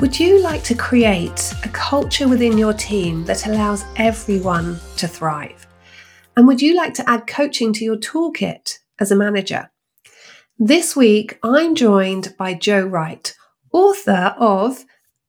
Would you like to create a culture within your team that allows everyone to thrive? And would you like to add coaching to your toolkit as a manager? This week, I'm joined by Jo Wright, author of,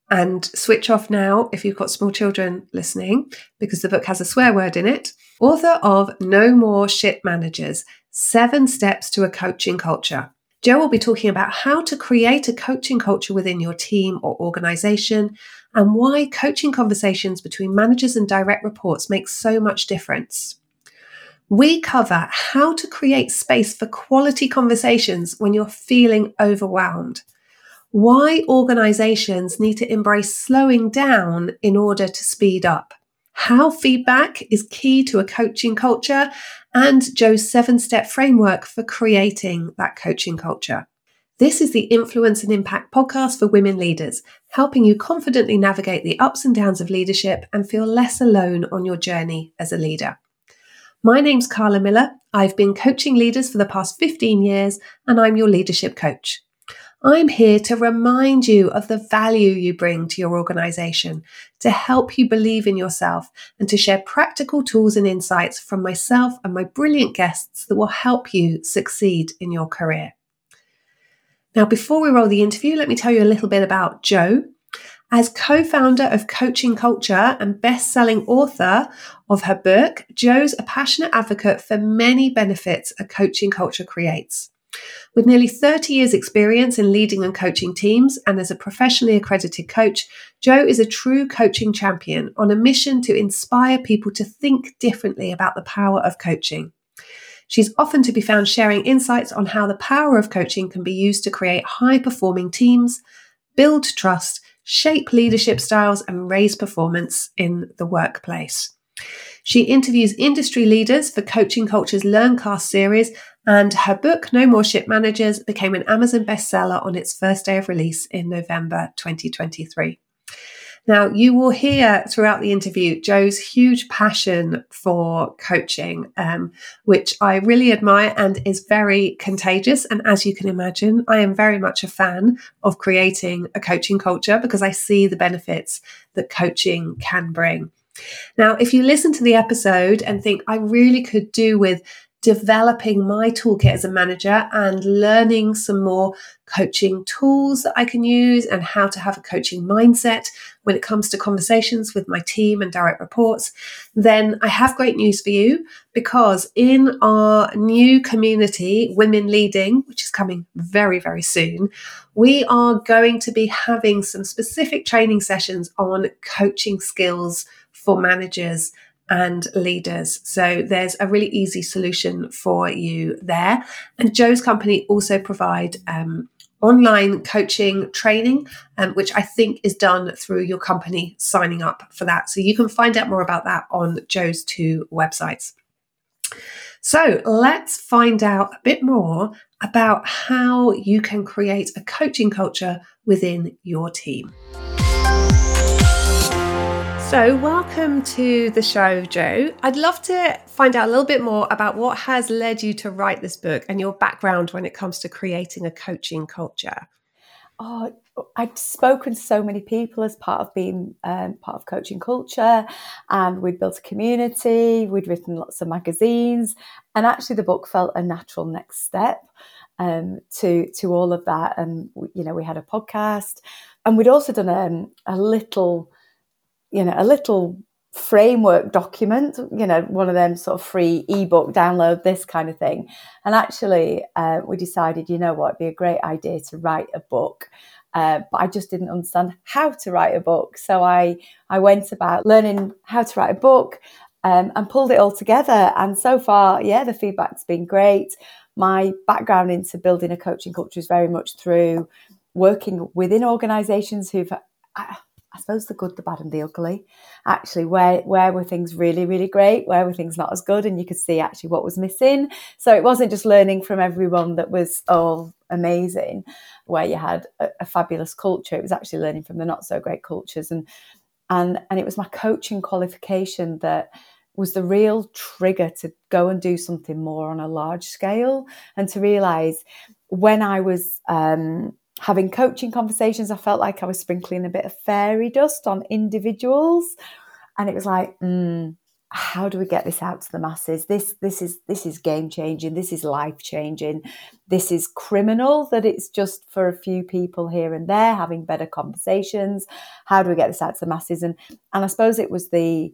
and switch off now if you've got small children listening, because the book has a swear word in it, author of No More Shit Managers Seven Steps to a Coaching Culture. Jo will be talking about how to create a coaching culture within your team or organization and why coaching conversations between managers and direct reports make so much difference. We cover how to create space for quality conversations when you're feeling overwhelmed, why organizations need to embrace slowing down in order to speed up, how feedback is key to a coaching culture, and Jo's seven step framework for creating that coaching culture. This is the Influence and Impact podcast for women leaders, helping you confidently navigate the ups and downs of leadership and feel less alone on your journey as a leader. My name's Carla Miller. I've been coaching leaders for the past 15 years, and I'm your leadership coach. I'm here to remind you of the value you bring to your organization, to help you believe in yourself, and to share practical tools and insights from myself and my brilliant guests that will help you succeed in your career. Now, before we roll the interview, let me tell you a little bit about Jo. As co founder of Coaching Culture and best selling author of her book, Jo's a passionate advocate for many benefits a coaching culture creates. With nearly 30 years' experience in leading and coaching teams, and as a professionally accredited coach, Jo is a true coaching champion on a mission to inspire people to think differently about the power of coaching. She's often to be found sharing insights on how the power of coaching can be used to create high performing teams, build trust, shape leadership styles, and raise performance in the workplace. She interviews industry leaders for Coaching Culture's Learncast series, and her book, No More Ship Managers, became an Amazon bestseller on its first day of release in November 2023. Now, you will hear throughout the interview Jo's huge passion for coaching, um, which I really admire and is very contagious. And as you can imagine, I am very much a fan of creating a coaching culture because I see the benefits that coaching can bring. Now, if you listen to the episode and think, I really could do with developing my toolkit as a manager and learning some more coaching tools that I can use and how to have a coaching mindset when it comes to conversations with my team and direct reports, then I have great news for you because in our new community, Women Leading, which is coming very, very soon, we are going to be having some specific training sessions on coaching skills for managers and leaders. So there's a really easy solution for you there. And Jo's company also provide um, online coaching training, um, which I think is done through your company signing up for that. So you can find out more about that on Jo's two websites. So let's find out a bit more about how you can create a coaching culture within your team. So, welcome to the show, Jo. I'd love to find out a little bit more about what has led you to write this book and your background when it comes to creating a coaching culture. Oh, I'd spoken to so many people as part of being um, part of coaching culture, and we'd built a community, we'd written lots of magazines, and actually the book felt a natural next step um, to to all of that. And you know, we had a podcast, and we'd also done um, a little you know, a little framework document, you know, one of them sort of free ebook download, this kind of thing. And actually, uh, we decided, you know what, it'd be a great idea to write a book. Uh, but I just didn't understand how to write a book. So I, I went about learning how to write a book um, and pulled it all together. And so far, yeah, the feedback's been great. My background into building a coaching culture is very much through working within organizations who've. I, I suppose the good, the bad, and the ugly. Actually, where where were things really, really great? Where were things not as good? And you could see actually what was missing. So it wasn't just learning from everyone that was all amazing, where you had a, a fabulous culture. It was actually learning from the not so great cultures, and and and it was my coaching qualification that was the real trigger to go and do something more on a large scale and to realize when I was um, having coaching conversations, I felt like I was sprinkling a bit of fairy dust on individuals. And it was like, mm, how do we get this out to the masses? This this is this is game changing. This is life changing. This is criminal that it's just for a few people here and there having better conversations. How do we get this out to the masses? And and I suppose it was the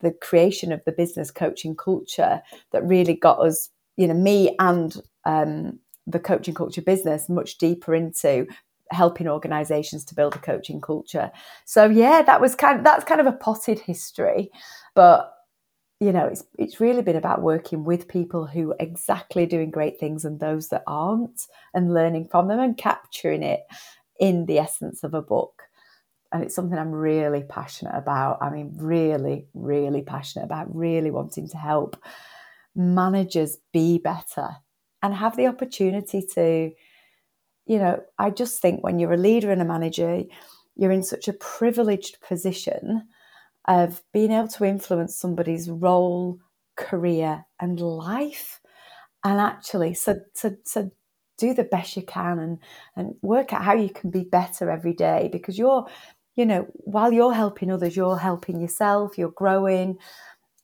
the creation of the business coaching culture that really got us, you know, me and um, the coaching culture business much deeper into helping organizations to build a coaching culture. So yeah, that was kind of, that's kind of a potted history, but you know, it's it's really been about working with people who are exactly doing great things and those that aren't and learning from them and capturing it in the essence of a book. And it's something I'm really passionate about. I mean, really, really passionate about, really wanting to help managers be better and have the opportunity to, you know, I just think when you're a leader and a manager, you're in such a privileged position of being able to influence somebody's role, career, and life. And actually, so, so, so do the best you can and, and work out how you can be better every day because you're, you know, while you're helping others, you're helping yourself, you're growing.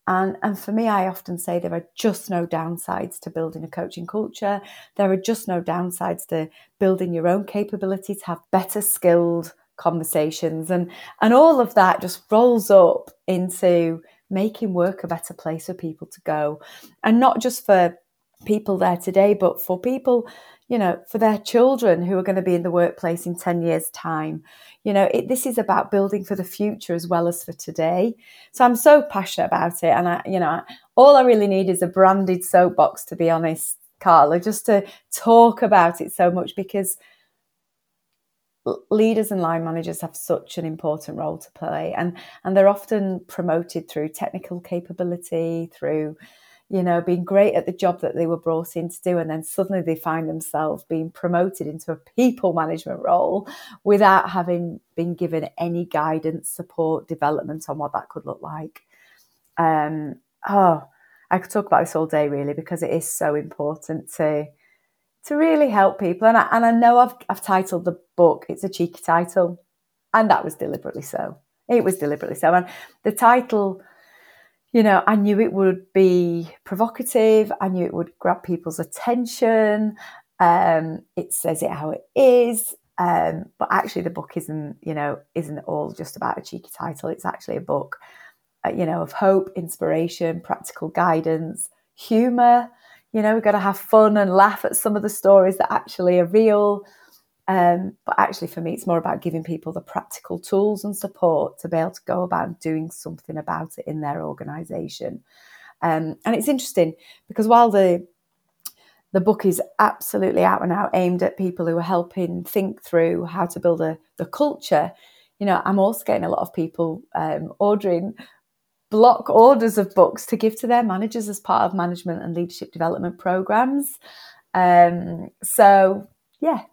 And, and for me, I often say there are just no downsides to building a coaching culture. There are just no downsides to building your own capability to have better skilled conversations. And, and all of that just rolls up into making work a better place for people to go. And not just for people there today, but for people you know, for their children who are going to be in the workplace in 10 years' time. You know, it, this is about building for the future as well as for today. So I'm so passionate about it. And I, you know, all I really need is a branded soapbox, to be honest, Carla, just to talk about it so much because leaders and line managers have such an important role to play and and they're often promoted through technical capability through you know, being great at the job that they were brought in to do, and then suddenly they find themselves being promoted into a people management role without having been given any guidance, support, development on what that could look like. Um, oh, I could talk about this all day really because it is so important to to really help people. And I, and I know I've I've titled the book. It's a cheeky title, and that was deliberately so. It was deliberately so, and the title you know, I knew it would be provocative. I knew it would grab people's attention. Um, it says it how it is. Um, but actually, the book isn't, you know, isn't all just about a cheeky title. It's actually a book, uh, you know, of hope, inspiration, practical guidance, humour. You know, we've got to have fun and laugh at some of the stories that actually are real. Um, but actually, for me, it's more about giving people the practical tools and support to be able to go about doing something about it in their organisation. Um, and it's interesting because while the the book is absolutely out and out aimed at people who are helping think through how to build a the culture, you know, I'm also getting a lot of people um, ordering block orders of books to give to their managers as part of management and leadership development programs. Um, so yeah,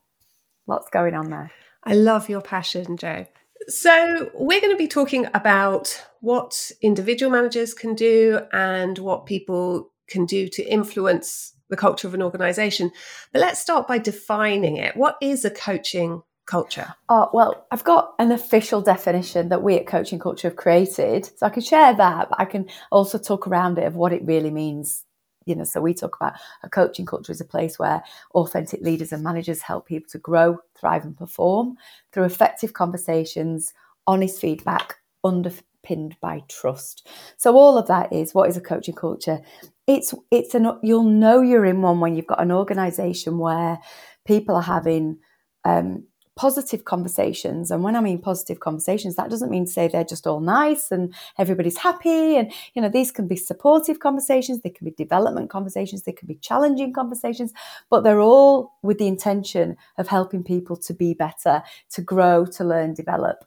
lots going on there. I love your passion, Jo. So, we're going to be talking about what individual managers can do and what people can do to influence the culture of an organization. But let's start by defining it. What is a coaching culture? Oh, well, I've got an official definition that we at Coaching Culture have created. So I can share that, but I can also talk around it of what it really means you know, so we talk about a coaching culture as a place where authentic leaders and managers help people to grow, thrive, and perform through effective conversations, honest feedback, underpinned by trust. So all of that is what is a coaching culture. It's it's an you'll know you're in one when you've got an organisation where people are having um, positive conversations. And when I mean positive conversations, that doesn't mean to say they're just all nice and everybody's happy. And, you know, these can be supportive conversations, they can be development conversations, they can be challenging conversations, but they're all with the intention of helping people to be better, to grow, to learn, develop.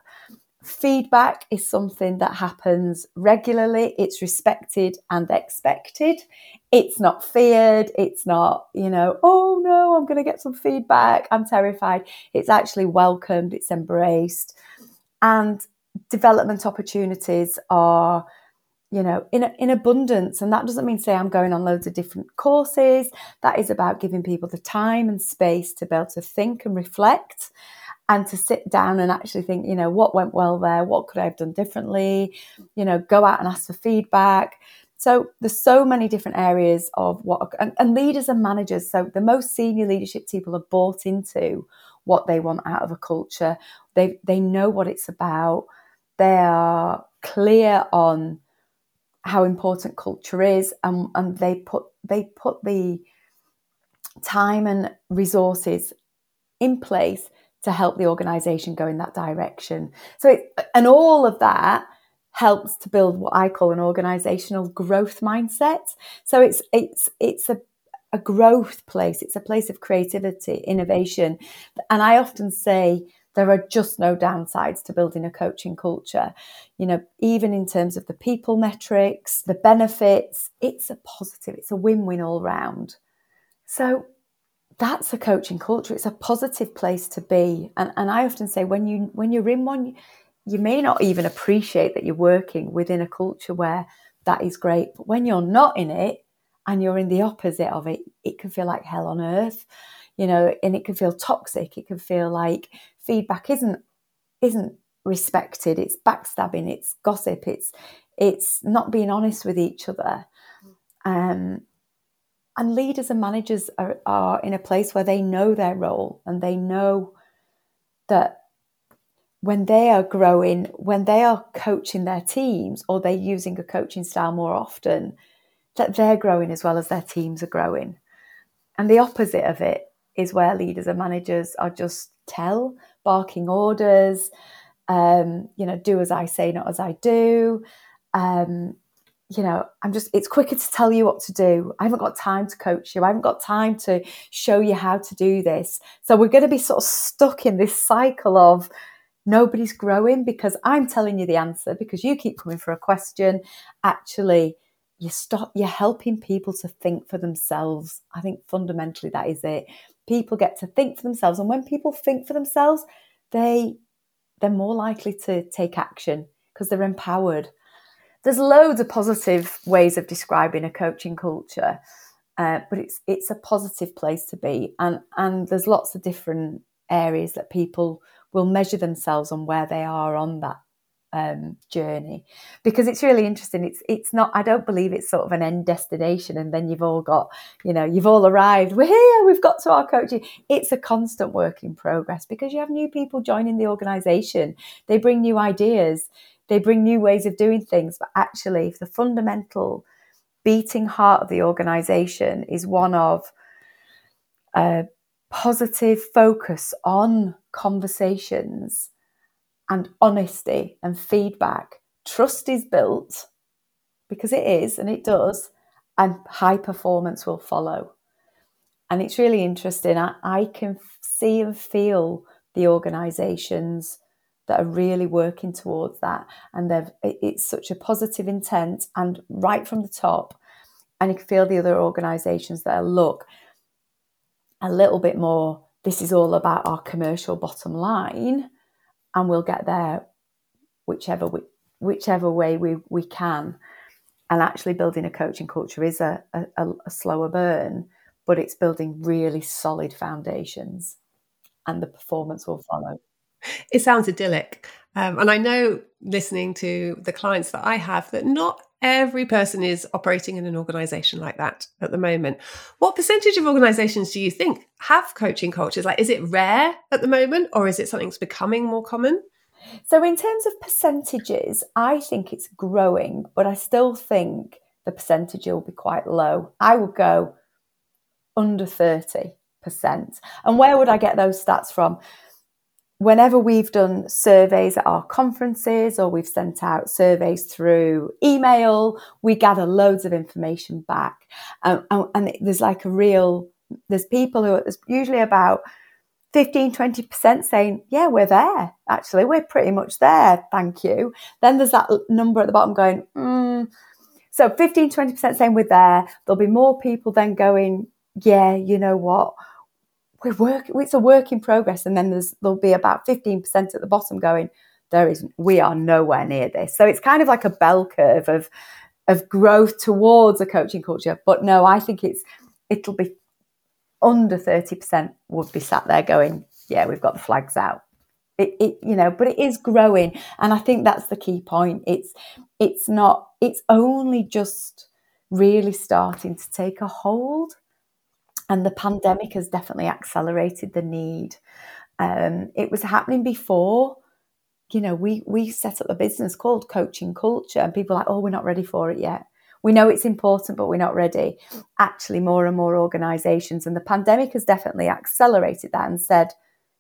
Feedback is something that happens regularly, it's respected and expected. It's not feared, it's not, you know, oh no, I'm going to get some feedback, I'm terrified. It's actually welcomed, it's embraced. And development opportunities are you know, in, in abundance. And that doesn't mean say I'm going on loads of different courses. That is about giving people the time and space to be able to think and reflect and to sit down and actually think, you know, what went well there? What could I have done differently? You know, go out and ask for feedback. So there's so many different areas of what, and, and leaders and managers. So the most senior leadership people are bought into what they want out of a culture. They they know what it's about. They are clear on how important culture is and, and they put they put the time and resources in place to help the organization go in that direction so it, and all of that helps to build what i call an organizational growth mindset so it's it's it's a a growth place it's a place of creativity innovation and i often say there are just no downsides to building a coaching culture. You know, even in terms of the people metrics, the benefits, it's a positive, it's a win win all round. So that's a coaching culture. It's a positive place to be. And, and I often say when you when you're in one, you may not even appreciate that you're working within a culture where that is great. But when you're not in it and you're in the opposite of it, it can feel like hell on earth you know, and it can feel toxic. It can feel like feedback isn't isn't respected. It's backstabbing. It's gossip. It's it's not being honest with each other. Um, and leaders and managers are, are in a place where they know their role and they know that when they are growing, when they are coaching their teams or they're using a coaching style more often, that they're growing as well as their teams are growing. And the opposite of it is where leaders and managers are just tell, barking orders, um, you know, do as I say, not as I do. Um, you know, I'm just, it's quicker to tell you what to do. I haven't got time to coach you. I haven't got time to show you how to do this. So we're going to be sort of stuck in this cycle of nobody's growing because I'm telling you the answer because you keep coming for a question. Actually, you stop, you're helping people to think for themselves. I think fundamentally that is it people get to think for themselves and when people think for themselves they they're more likely to take action because they're empowered there's loads of positive ways of describing a coaching culture uh, but it's it's a positive place to be and and there's lots of different areas that people will measure themselves on where they are on that um, journey because it's really interesting. It's it's not. I don't believe it's sort of an end destination, and then you've all got you know you've all arrived. We're here. We've got to our coaching. It's a constant work in progress because you have new people joining the organisation. They bring new ideas. They bring new ways of doing things. But actually, if the fundamental beating heart of the organisation is one of a positive focus on conversations and honesty and feedback, trust is built because it is and it does, and high performance will follow. And it's really interesting. I, I can see and feel the organizations that are really working towards that. And it's such a positive intent and right from the top. And you can feel the other organizations that look, a little bit more, this is all about our commercial bottom line and we'll get there whichever we, whichever way we, we can. And actually, building a coaching culture is a, a, a slower burn, but it's building really solid foundations, and the performance will follow. It sounds idyllic. Um, and I know listening to the clients that I have that not every person is operating in an organization like that at the moment. What percentage of organizations do you think have coaching cultures? Like, is it rare at the moment or is it something that's becoming more common? So, in terms of percentages, I think it's growing, but I still think the percentage will be quite low. I would go under 30%. And where would I get those stats from? Whenever we've done surveys at our conferences or we've sent out surveys through email, we gather loads of information back. Um, and, there's like a real, there's people who, there's usually about 15, 20% saying, yeah, we're there. Actually, we're pretty much there. Thank you. Then there's that number at the bottom going, mm. so 15, 20% saying we're there. There'll be more people then going, yeah, you know what? We're it's a work in progress and then there's there'll be about 15% at the bottom going there is we are nowhere near this. So it's kind of like a bell curve of of growth towards a coaching culture. But no, I think it's it'll be under 30% would be sat there going, Yeah, we've got the flags out. It, it you know, but it is growing. And I think that's the key point. It's it's not it's only just really starting to take a hold. And the pandemic has definitely accelerated the need. Um, it was happening before, you know, we we set up a business called Coaching Culture, and people are like, oh, we're not ready for it yet. We know it's important, but we're not ready. Actually, more and more organisations, and the pandemic has definitely accelerated that and said,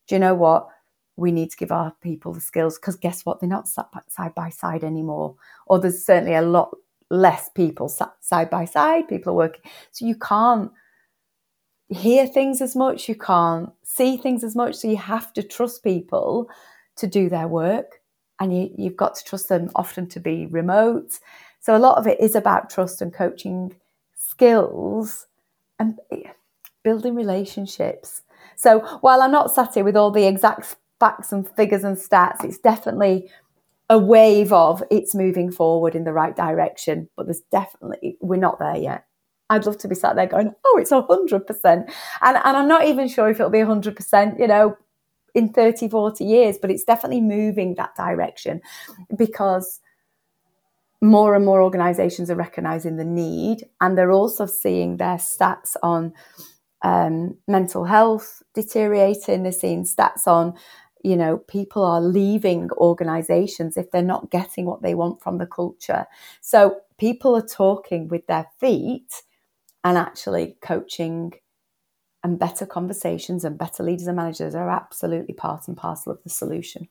do you know what? We need to give our people the skills because guess what? They're not sat side by side anymore, or there's certainly a lot less people sat side by side. People are working, so you can't hear things as much, you can't see things as much. So you have to trust people to do their work and you, you've got to trust them often to be remote. So a lot of it is about trust and coaching skills and building relationships. So while I'm not sat here with all the exact facts and figures and stats, it's definitely a wave of it's moving forward in the right direction, but there's definitely, we're not there yet. I'd love to be sat there going, oh, it's 100%. And, and I'm not even sure if it'll be 100%, you know, in 30, 40 years, but it's definitely moving that direction because more and more organizations are recognizing the need and they're also seeing their stats on um, mental health deteriorating. They're seeing stats on, you know, people are leaving organizations if they're not getting what they want from the culture. So people are talking with their feet and actually coaching and better conversations and better leaders and managers are absolutely part and parcel of the solution.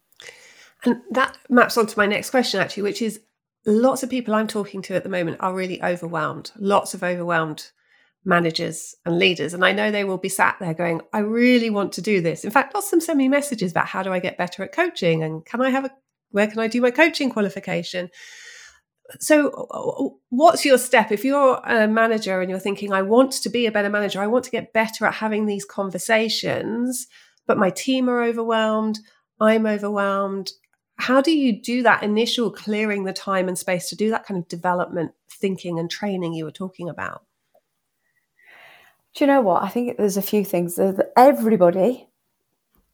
And that maps onto my next question, actually, which is lots of people I'm talking to at the moment are really overwhelmed, lots of overwhelmed managers and leaders. And I know they will be sat there going, I really want to do this. In fact, lots of them send me messages about how do I get better at coaching and can I have a, where can I do my coaching qualification? So uh, uh, what's your step? If you're a manager and you're thinking i want to be a better manager i want to get better at having these conversations but my team are overwhelmed i'm overwhelmed how do you do that initial clearing the time and space to do that kind of development thinking and training you were talking about? Do you know what? I think there's a few things. That everybody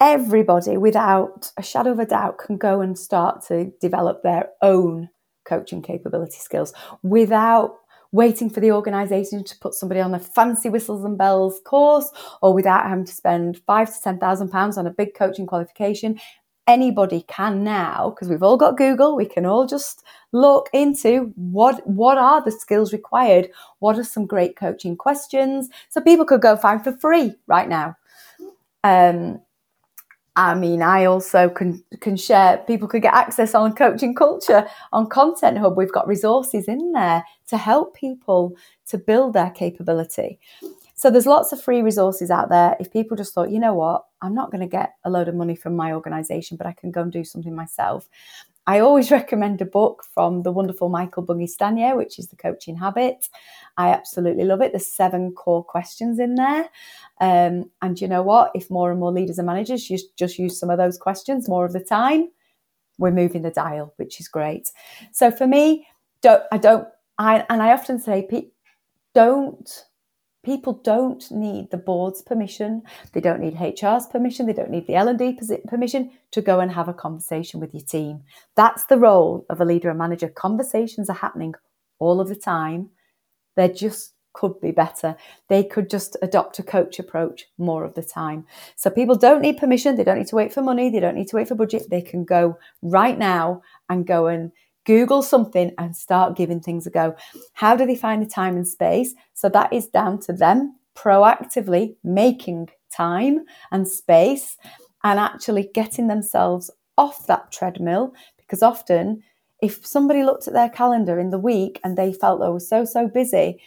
everybody without a shadow of a doubt can go and start to develop their own coaching capability skills without waiting for the organisation to put somebody on a fancy whistles and bells course or without having to spend five to ten thousand pounds on a big coaching qualification. Anybody can now, because we've all got Google, we can all just look into what what are the skills required, what are some great coaching questions. So people could go find for free right now. Um, I mean, I also can can share. People could get access on coaching culture on Content Hub. We've got resources in there to help people to build their capability. So there's lots of free resources out there. If people just thought, you know what, I'm not going to get a load of money from my organisation, but I can go and do something myself. I always recommend a book from the wonderful Michael Bungay Stanier, which is The Coaching Habit. I absolutely love it. There's seven core questions in there. Um, and you know what? If more and more leaders and managers just, just use some of those questions more of the time, we're moving the dial, which is great. So for me, don't I don't I and I often say don't people don't need the board's permission. They don't need hr's permission. They don't need the l&d permission to go and have a conversation with your team. That's the role of a leader and manager. Conversations are happening all of the time. They just could be better. They could just adopt a coach approach more of the time. So people don't need permission. They don't need to wait for money. They don't need to wait for budget. They can go right now and go and Google something and start giving things a go. How do they find the time and space? So that is down to them proactively making time and space and actually getting themselves off that treadmill because often if somebody looked at their calendar in the week and they felt they were so so busy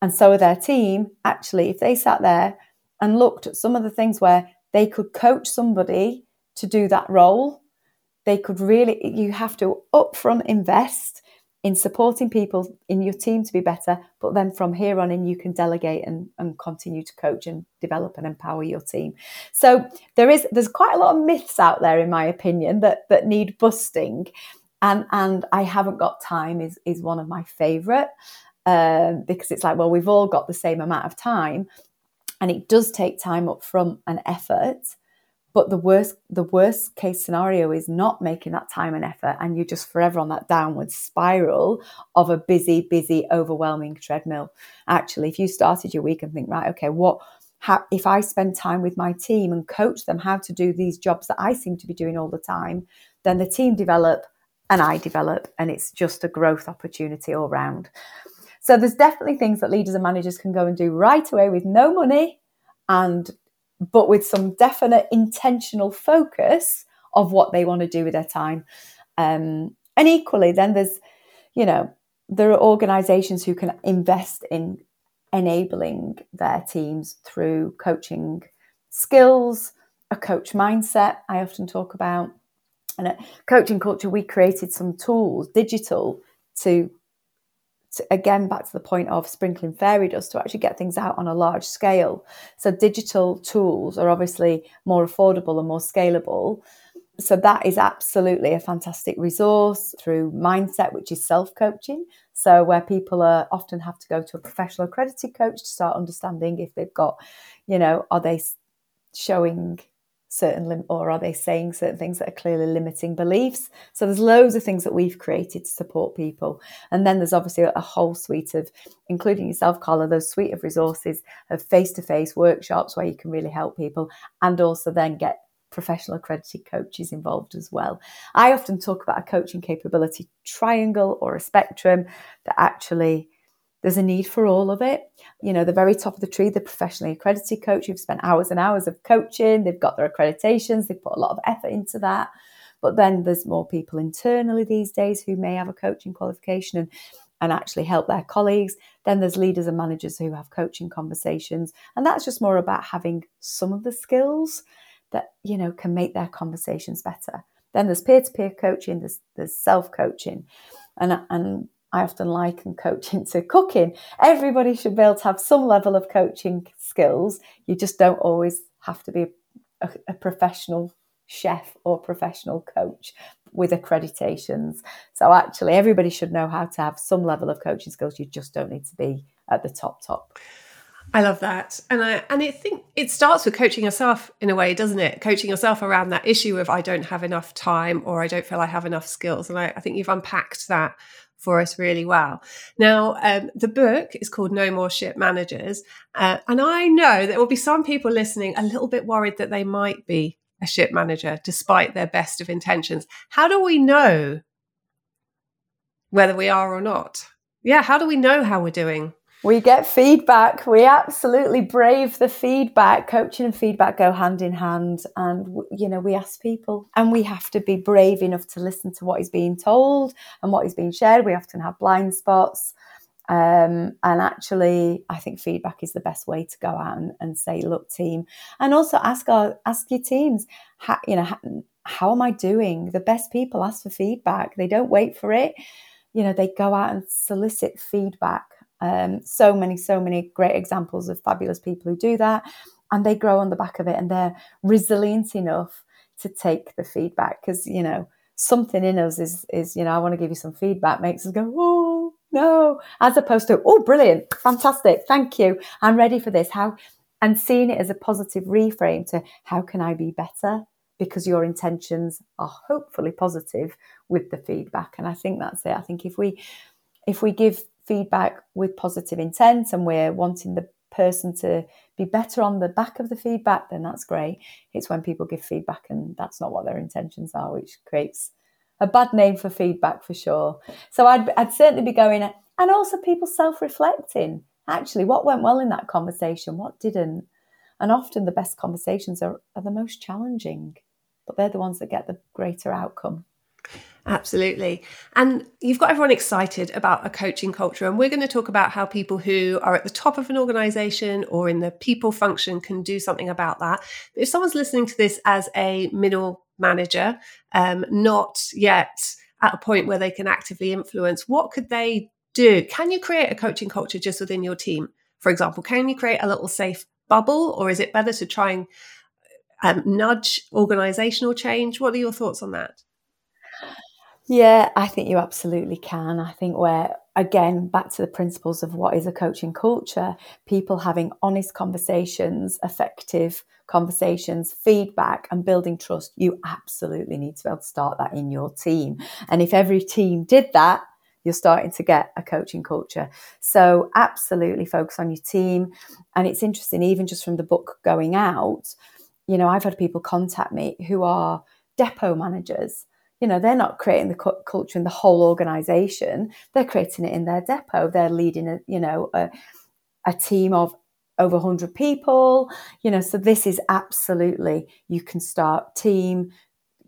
and so are their team actually if they sat there and looked at some of the things where they could coach somebody to do that role they could really, you have to upfront invest in supporting people in your team to be better, but then from here on in, you can delegate and, and continue to coach and develop and empower your team. So there is there's quite a lot of myths out there, in my opinion, that that need busting. And and I haven't got time is is one of my favourite um, because it's like, well, we've all got the same amount of time. And it does take time up front and effort but the worst the worst case scenario is not making that time and effort and you're just forever on that downward spiral of a busy busy overwhelming treadmill. Actually if you started your week and think right okay what how, if i spend time with my team and coach them how to do these jobs that i seem to be doing all the time then the team develop and i develop and it's just a growth opportunity all round. So there's definitely things that leaders and managers can go and do right away with no money and but with some definite intentional focus of what they want to do with their time. Um, and equally, then there's, you know, there are organizations who can invest in enabling their teams through coaching skills, a coach mindset, I often talk about. And at coaching culture, we created some tools, digital, to to, again back to the point of sprinkling fairy dust to actually get things out on a large scale. So digital tools are obviously more affordable and more scalable. So that is absolutely a fantastic resource through mindset, which is self-coaching. So where people are often have to go to a professional accredited coach to start understanding if they've got, you know, are they showing certain lim- or are they saying certain things that are clearly limiting beliefs? So there's loads of things that we've created to support people. And then there's obviously a whole suite of including yourself carla those suite of resources of face-to-face workshops where you can really help people and also then get professional accredited coaches involved as well. I often talk about a coaching capability triangle or a spectrum that actually there's a need for all of it. You know, the very top of the tree, the professionally accredited coach who've spent hours and hours of coaching, they've got their accreditations, they've put a lot of effort into that. But then there's more people internally these days who may have a coaching qualification and, and actually help their colleagues. Then there's leaders and managers who have coaching conversations. And that's just more about having some of the skills that, you know, can make their conversations better. Then there's peer-to-peer coaching, there's, there's self-coaching. And, and I often liken coaching to cooking. Everybody should be able to have some level of coaching skills. You just don't always have to be a, a professional chef or professional coach with accreditations. So actually, everybody should know how to have some level of coaching skills. You just don't need to be at the top top. I love that, and I and I think it starts with coaching yourself in a way, doesn't it? Coaching yourself around that issue of I don't have enough time or I don't feel I have enough skills, and I, I think you've unpacked that for us really well. Now, um, the book is called No More Ship Managers. Uh, and I know there will be some people listening a little bit worried that they might be a ship manager despite their best of intentions. How do we know whether we are or not? Yeah, how do we know how we're doing? We get feedback. We absolutely brave the feedback. Coaching and feedback go hand in hand. And, you know, we ask people and we have to be brave enough to listen to what is being told and what is being shared. We often have blind spots. Um, and actually, I think feedback is the best way to go out and, and say, look, team, and also ask our ask your teams, how, you know, how, how am I doing? The best people ask for feedback. They don't wait for it. You know, they go out and solicit feedback um, so many, so many great examples of fabulous people who do that. And they grow on the back of it and they're resilient enough to take the feedback because, you know, something in us is, is, you know, I want to give you some feedback makes us go, oh, no, as opposed to, oh, brilliant, fantastic, thank you, I'm ready for this. How, and seeing it as a positive reframe to how can I be better? Because your intentions are hopefully positive with the feedback. And I think that's it. I think if we, if we give feedback with positive intent and we're wanting the person to be better on the back of the feedback, then that's great. It's when people give feedback and that's not what their intentions are, which creates a bad name for feedback for sure. So I'd, I'd certainly be going, and also people self reflecting. Actually, what went well in that conversation? What didn't? And often the best conversations are, are the most challenging, but they're the ones that get the greater outcome. Absolutely. And you've got everyone excited about a coaching culture. And we're going to talk about how people who are at the top of an organization or in the people function can do something about that. But if someone's listening to this as a middle manager, um, not yet at a point where they can actively influence, what could they do? Can you create a coaching culture just within your team? For example, can you create a little safe bubble, or is it better to try and um, nudge organizational change? What are your thoughts on that? Yeah, I think you absolutely can. I think where, again, back to the principles of what is a coaching culture, people having honest conversations, effective conversations, feedback, and building trust, you absolutely need to be able to start that in your team. And if every team did that, you're starting to get a coaching culture. So, absolutely focus on your team. And it's interesting, even just from the book going out, you know, I've had people contact me who are depot managers. You know, they're not creating the culture in the whole organization, they're creating it in their depot. They're leading a, you know, a, a team of over 100 people you know so this is absolutely you can start team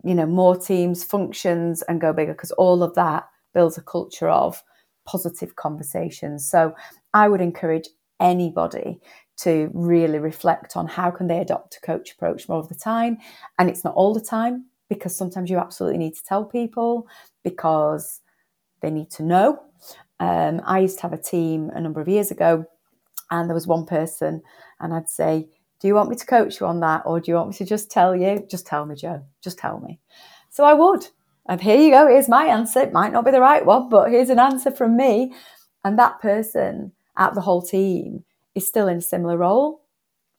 you know more teams functions and go bigger because all of that builds a culture of positive conversations. So i would encourage anybody to really reflect on how can they adopt a coach approach more of the time. And it's not all the time because sometimes you absolutely need to tell people because they need to know um, i used to have a team a number of years ago and there was one person, and I'd say, Do you want me to coach you on that? Or do you want me to just tell you? Just tell me, Jo. Just tell me. So I would. And here you go. Here's my answer. It might not be the right one, but here's an answer from me. And that person out the whole team is still in a similar role.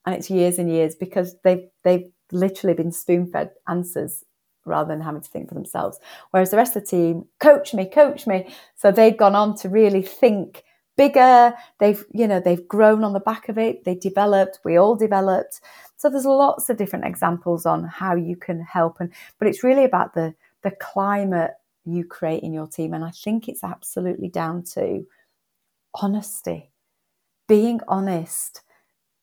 And it's years and years because they've they've literally been spoon fed answers rather than having to think for themselves. Whereas the rest of the team, coach me, coach me. So they've gone on to really think bigger. They've you know they've grown on the back of it. They developed. We all developed. So there's lots of different examples on how you can help. And but it's really about the the climate you create in your team. And i think it's absolutely down to honesty being honest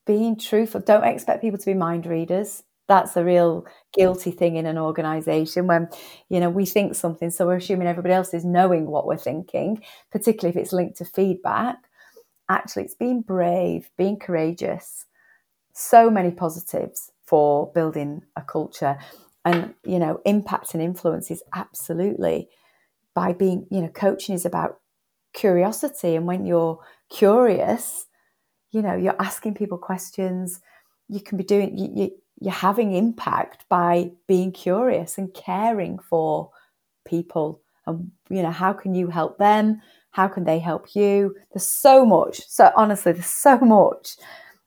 being truthful. Don't expect people to be mind readers that's a real guilty thing in an organization when you know we think something so we're assuming everybody else is knowing what we're thinking particularly if it's linked to feedback. Actually it's being brave being courageous. So many positives for building a culture and you know impact and influence is absolutely. By being you know coaching is about curiosity and when you're curious you know you're asking people questions you can be doing you, you, you're having impact by being curious and caring for people. And you know how can you help them? How can they help you? There's so much. So honestly there's so much.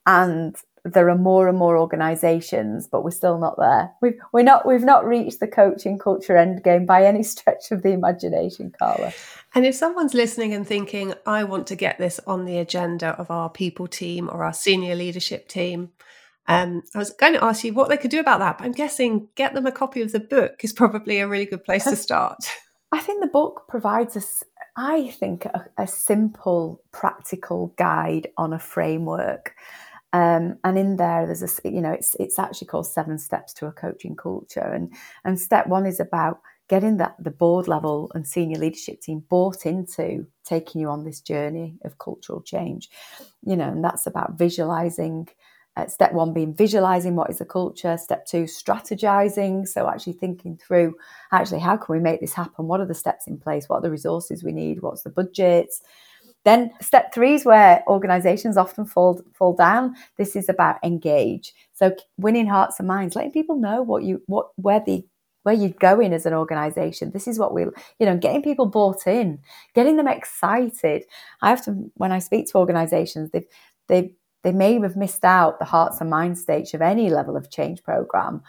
And there are more and more organizations but we're still not there. We've we're not we've not reached the coaching culture end game by any stretch of the imagination carla. And if someone's listening and thinking i want to get this on the agenda of our people team or our senior leadership team um, I was going to ask you what they could do about that, but I'm guessing get them a copy of the book is probably a really good place to start. I think the book provides us, I think, a, a simple, practical guide on a framework. Um, and in there, there's a, you know, it's it's actually called Seven Steps to a Coaching Culture, and and step one is about getting that the board level and senior leadership team bought into taking you on this journey of cultural change, you know, and that's about visualizing uh, step one being visualizing what is the culture. Step two, strategizing. So actually thinking through, actually, how can we make this happen? What are the steps in place? What are the resources we need? What's the budgets? Then step three is where organizations often fall fall down. This is about engage. So winning hearts and minds, letting people know what you what where the where you're going as an organization. This is what we, you know, getting people bought in, getting them excited. I often when I speak to organizations, they've, they've they may have missed out the hearts and mind stage of any level of change program.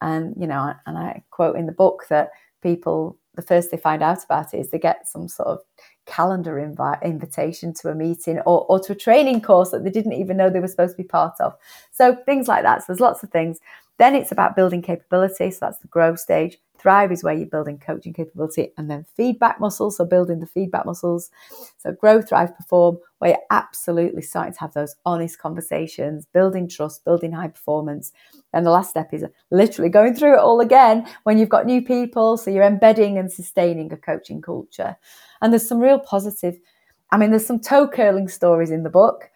And, you know, and I quote in the book that people, the first they find out about it is they get some sort of calendar invite, invitation to a meeting or, or to a training course that they didn't even know they were supposed to be part of. So things like that. So there's lots of things. Then it's about building capability. So that's the growth stage. Thrive is where you're building coaching capability and then feedback muscles. So building the feedback muscles. So grow, thrive, perform, where you're absolutely starting to have those honest conversations, building trust, building high performance. And the last step is literally going through it all again when you've got new people. So you're embedding and sustaining a coaching culture. And there's some real positive, I mean, there's some toe curling stories in the book,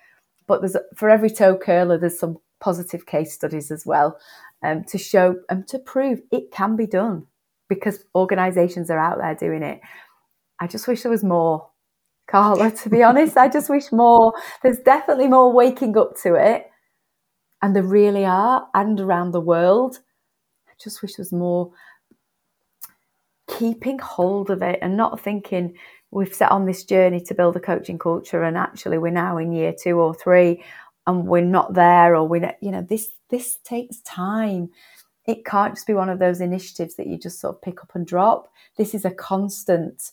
but there's for every toe curler, there's some positive case studies as well um, to show and to prove it can be done. Because organizations are out there doing it. I just wish there was more, Carla, to be honest. I just wish more, there's definitely more waking up to it. And there really are, and around the world. I just wish there was more keeping hold of it and not thinking we've set on this journey to build a coaching culture and actually we're now in year two or three and we're not there or we're you know this this takes time it can't just be one of those initiatives that you just sort of pick up and drop. This is a constant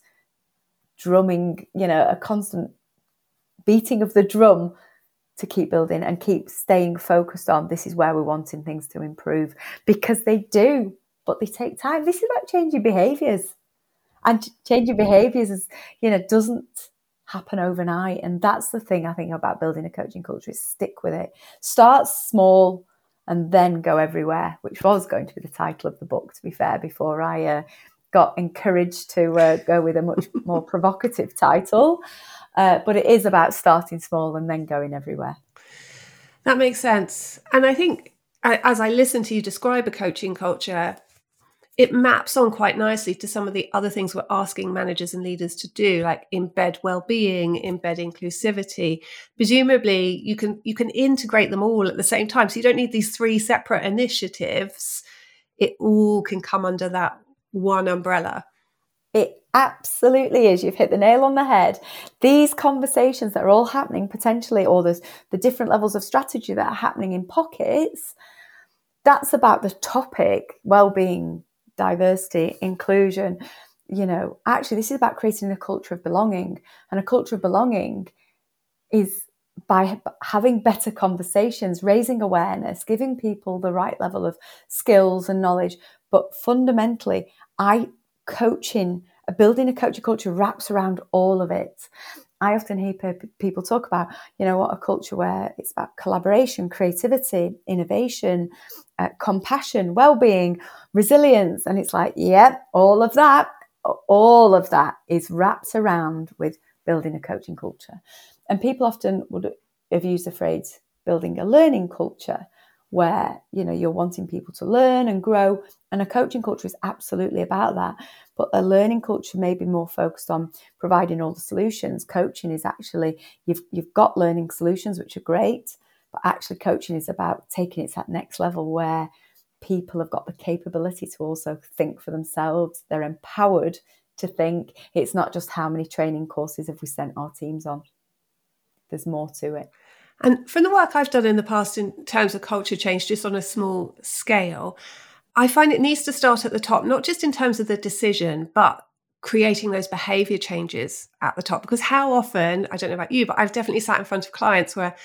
drumming, you know, a constant beating of the drum to keep building and keep staying focused on this is where we're wanting things to improve because they do, but they take time. This is about changing behaviors. And changing behaviors is, you know, doesn't happen overnight. And that's the thing I think about building a coaching culture is stick with it. Start small and then go everywhere, which was going to be the title of the book, to be fair, before I uh, got encouraged to uh, go with a much more provocative title. Uh, but it is about starting small and then going everywhere. That makes sense. And I think as I listen to you describe a coaching culture, it maps on quite nicely to some of the other things we're asking managers and leaders to do like embed well-being embed inclusivity presumably you can you can integrate them all at the same time so you don't need these three separate initiatives it all can come under that one umbrella it absolutely is. You've hit the nail on the head. These conversations that are all happening potentially, or there's the different levels of strategy that are happening in pockets, that's about the topic well-being diversity, inclusion. You know, actually, this is about creating a culture of belonging. And a culture of belonging is by having better conversations, raising awareness, giving people the right level of skills and knowledge. But fundamentally, I coaching, building a coaching culture wraps around all of it. I often hear people talk about, you know, what a culture where it's about collaboration, creativity, innovation, uh, compassion, well-being, resilience, and it's like, yeah, all of that, all of that is wrapped around with building a coaching culture. And people often would have used the phrase building a learning culture where you know you're wanting people to learn and grow. And a coaching culture is absolutely about that. But a learning culture may be more focused on providing all the solutions. Coaching is actually you've you've got learning solutions which are great but actually coaching is about taking it to that next level where people have got the capability to also think for themselves. They're empowered to think. It's not just how many training courses have we sent our teams on. There's more to it and from the work I've done in the past in terms of culture change, just on a small scale, I find it needs to start at the top, not just in terms of the decision, but creating those behavior changes at the top. Because how often, I don't know about you, but I've definitely sat in front of clients where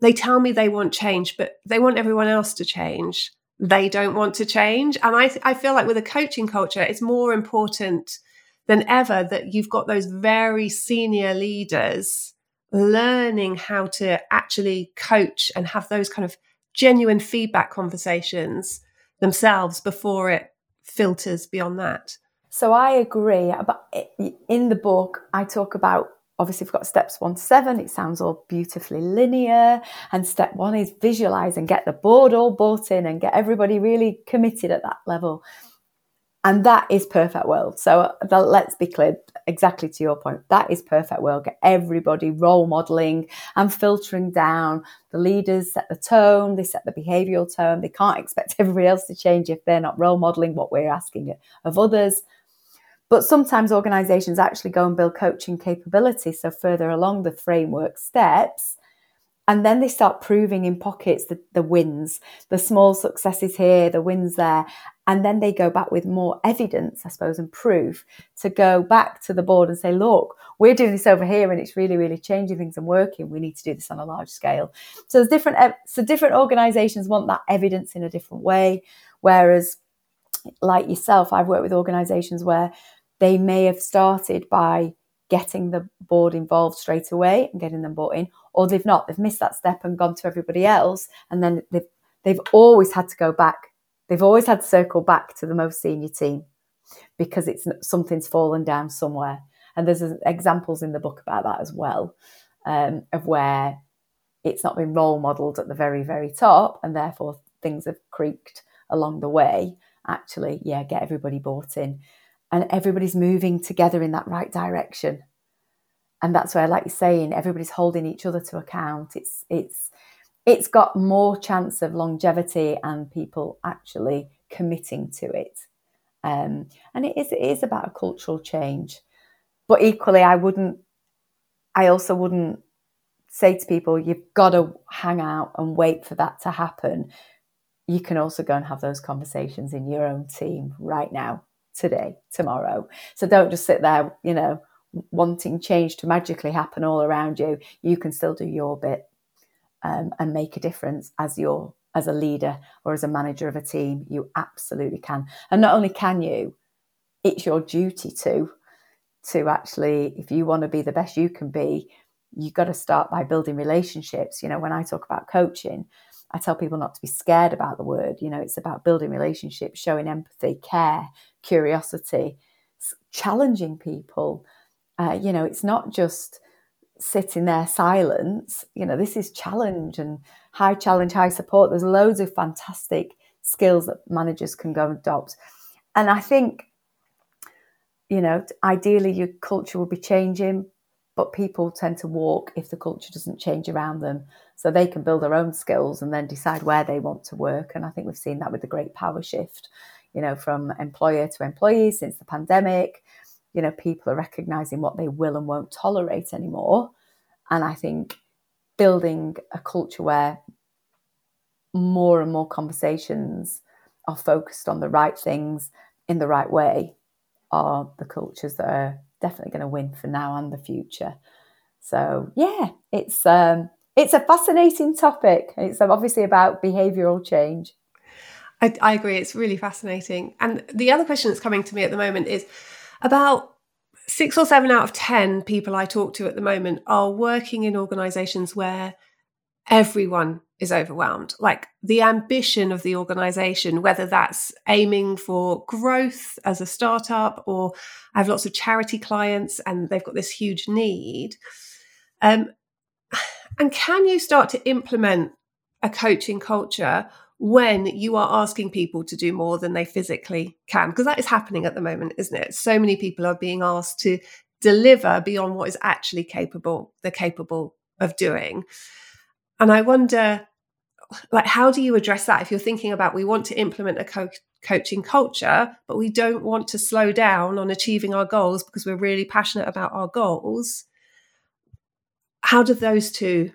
they tell me they want change, but they want everyone else to change. They don't want to change. And I, I feel like with a coaching culture, it's more important than ever that you've got those very senior leaders learning how to actually coach and have those kind of genuine feedback conversations themselves before it filters beyond that. So I agree. But in the book, I talk about obviously we've got steps one to seven. It sounds all beautifully linear. And step one is visualize and get the board all bought in and get everybody really committed at that level. And that is perfect world. So let's be clear, exactly to your point, that is perfect world. Get everybody role modeling and filtering down. The leaders set the tone, they set the behavioral tone. They can't expect everybody else to change if they're not role modeling what we're asking of others. But sometimes organizations actually go and build coaching capability. So further along the framework steps, and then they start proving in pockets the, the wins, the small successes here, the wins there. And then they go back with more evidence, I suppose, and proof to go back to the board and say, look, we're doing this over here and it's really, really changing things and working. We need to do this on a large scale. So there's different, so different organizations want that evidence in a different way. Whereas, like yourself, I've worked with organizations where they may have started by getting the board involved straight away and getting them bought in, or they've not, they've missed that step and gone to everybody else, and then they've they've always had to go back. They've always had to circle back to the most senior team because it's something's fallen down somewhere. And there's examples in the book about that as well, um, of where it's not been role modelled at the very, very top, and therefore things have creaked along the way. actually, yeah, get everybody bought in and everybody's moving together in that right direction. And that's where, like you're saying, everybody's holding each other to account. It's it's it's got more chance of longevity and people actually committing to it. Um, and it is it is about a cultural change. But equally, I wouldn't. I also wouldn't say to people, you've got to hang out and wait for that to happen. You can also go and have those conversations in your own team right now, today, tomorrow. So don't just sit there, you know, wanting change to magically happen all around you. You can still do your bit um, and make a difference as your as a leader or as a manager of a team. You absolutely can. And not only can you, it's your duty to to actually, if you want to be the best you can be, you've got to start by building relationships. You know, when I talk about coaching, I tell people not to be scared about the word. You know, it's about building relationships, showing empathy, care, curiosity, challenging people. Uh, you know, it's not just sitting there silence. You know, this is challenge and high challenge, high support. There's loads of fantastic skills that managers can go adopt. And I think, you know, ideally your culture will be changing, but people tend to walk if the culture doesn't change around them. So they can build their own skills and then decide where they want to work. And I think we've seen that with the great power shift, you know, from employer to employee since the pandemic. You know, people are recognizing what they will and won't tolerate anymore. And I think building a culture where more and more conversations are focused on the right things in the right way are the cultures that are definitely going to win for now and the future. So yeah, it's um, it's a fascinating topic. It's obviously about behavioural change. I, I agree. It's really fascinating. And the other question that's coming to me at the moment is about six or seven out of 10 people I talk to at the moment are working in organizations where everyone is overwhelmed. Like the ambition of the organization, whether that's aiming for growth as a startup or I have lots of charity clients and they've got this huge need. Um, and can you start to implement a coaching culture when you are asking people to do more than they physically can? Because that is happening at the moment, isn't it? So many people are being asked to deliver beyond what is actually capable they're capable of doing. And I wonder, like, how do you address that if you're thinking about we want to implement a co- coaching culture, but we don't want to slow down on achieving our goals because we're really passionate about our goals? How do those two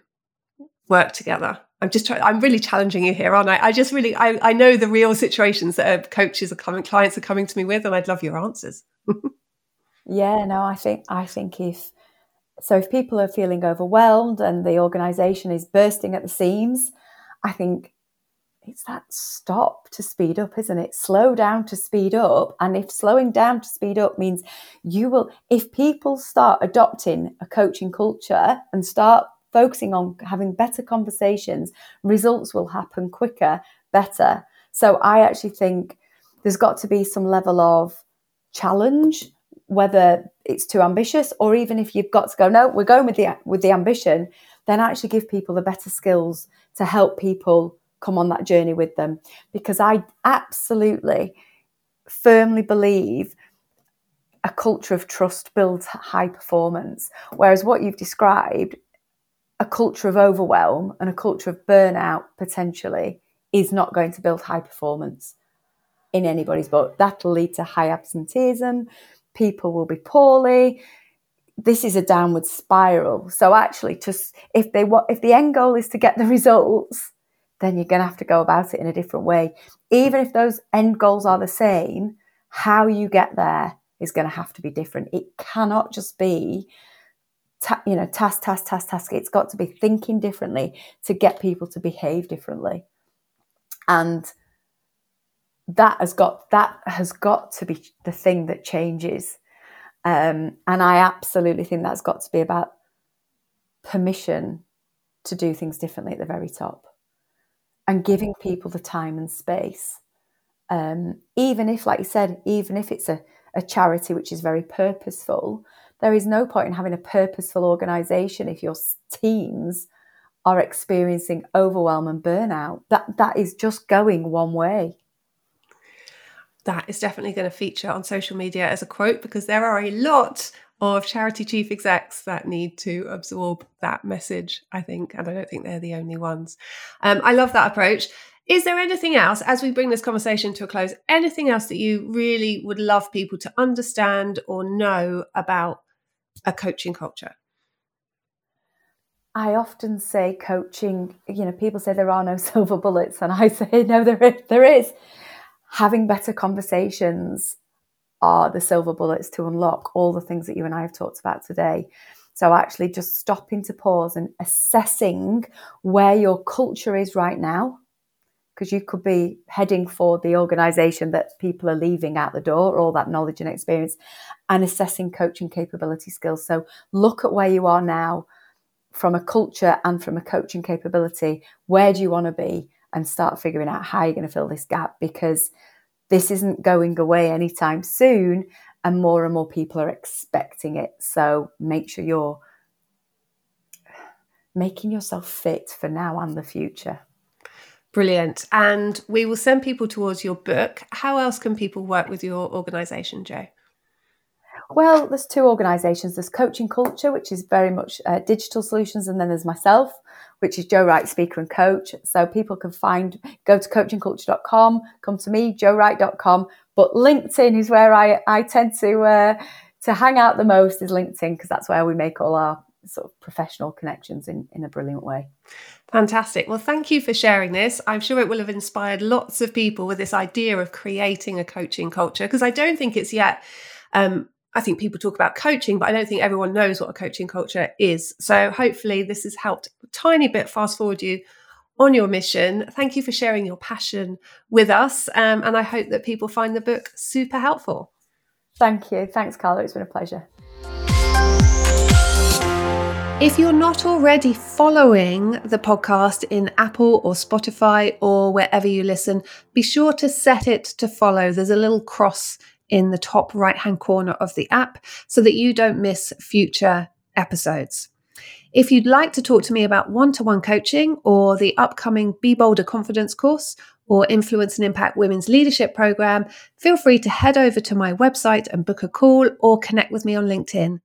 work together? I'm just trying, I'm really challenging you here, aren't I? I just really, I, I know the real situations that uh, coaches are coming, clients are coming to me with, and I'd love your answers. yeah, no, I think, I think if, so if people are feeling overwhelmed and the organization is bursting at the seams, I think it's that stop to speed up, isn't it? Slow down to speed up. And if slowing down to speed up means you will, if people start adopting a coaching culture and start focusing on having better conversations, results will happen quicker, better. So I actually think there's got to be some level of challenge whether it's too ambitious or even if you've got to go no we're going with the with the ambition then actually give people the better skills to help people come on that journey with them because i absolutely firmly believe a culture of trust builds high performance whereas what you've described a culture of overwhelm and a culture of burnout potentially is not going to build high performance in anybody's book. That'll lead to high absenteeism. People will be poorly. This is a downward spiral. So actually if they if the end goal is to get the results then you're going to have to go about it in a different way. Even if those end goals are the same how you get there is going to have to be different. It cannot just be ta- you know task task task task. It's got to be thinking differently to get people to behave differently. And that has got that has got to be the thing that changes. Um, and i absolutely think that's got to be about permission to do things differently at the very top and giving people the time and space. Um, even if like you said even if it's a, a charity which is very purposeful there is no point in having a purposeful organization if your teams are experiencing overwhelm and burnout that that is just going one way that is definitely going to feature on social media as a quote because there are a lot of charity chief execs that need to absorb that message, I think. And I don't think they're the only ones. Um, I love that approach. Is there anything else, as we bring this conversation to a close, anything else that you really would love people to understand or know about a coaching culture? I often say coaching, you know, people say there are no silver bullets, and I say, no, there is. There is. Having better conversations are the silver bullets to unlock all the things that you and I have talked about today. So, actually, just stopping to pause and assessing where your culture is right now, because you could be heading for the organization that people are leaving out the door, all that knowledge and experience, and assessing coaching capability skills. So, look at where you are now from a culture and from a coaching capability, where do you want to be? And start figuring out how you're going to fill this gap because this isn't going away anytime soon. And more and more people are expecting it. So make sure you're making yourself fit for now and the future. Brilliant. And we will send people towards your book. How else can people work with your organisation, Jo? Well, there's two organisations. There's Coaching Culture, which is very much uh, digital solutions, and then there's myself, which is Jo Wright, speaker and coach. So people can find, go to coachingculture.com, come to me, jowright.com. But LinkedIn is where I, I tend to uh, to hang out the most is LinkedIn because that's where we make all our sort of professional connections in, in a brilliant way. Fantastic. Well, thank you for sharing this. I'm sure it will have inspired lots of people with this idea of creating a coaching culture because I don't think it's yet um, I think people talk about coaching, but I don't think everyone knows what a coaching culture is. So hopefully, this has helped a tiny bit fast forward you on your mission. Thank you for sharing your passion with us. Um, and I hope that people find the book super helpful. Thank you. Thanks, Carla. It's been a pleasure. If you're not already following the podcast in Apple or Spotify or wherever you listen, be sure to set it to follow. There's a little cross in the top right hand corner of the app so that you don't miss future episodes. If you'd like to talk to me about one to one coaching or the upcoming Be Bolder Confidence course or Influence and Impact Women's Leadership Program, feel free to head over to my website and book a call or connect with me on LinkedIn.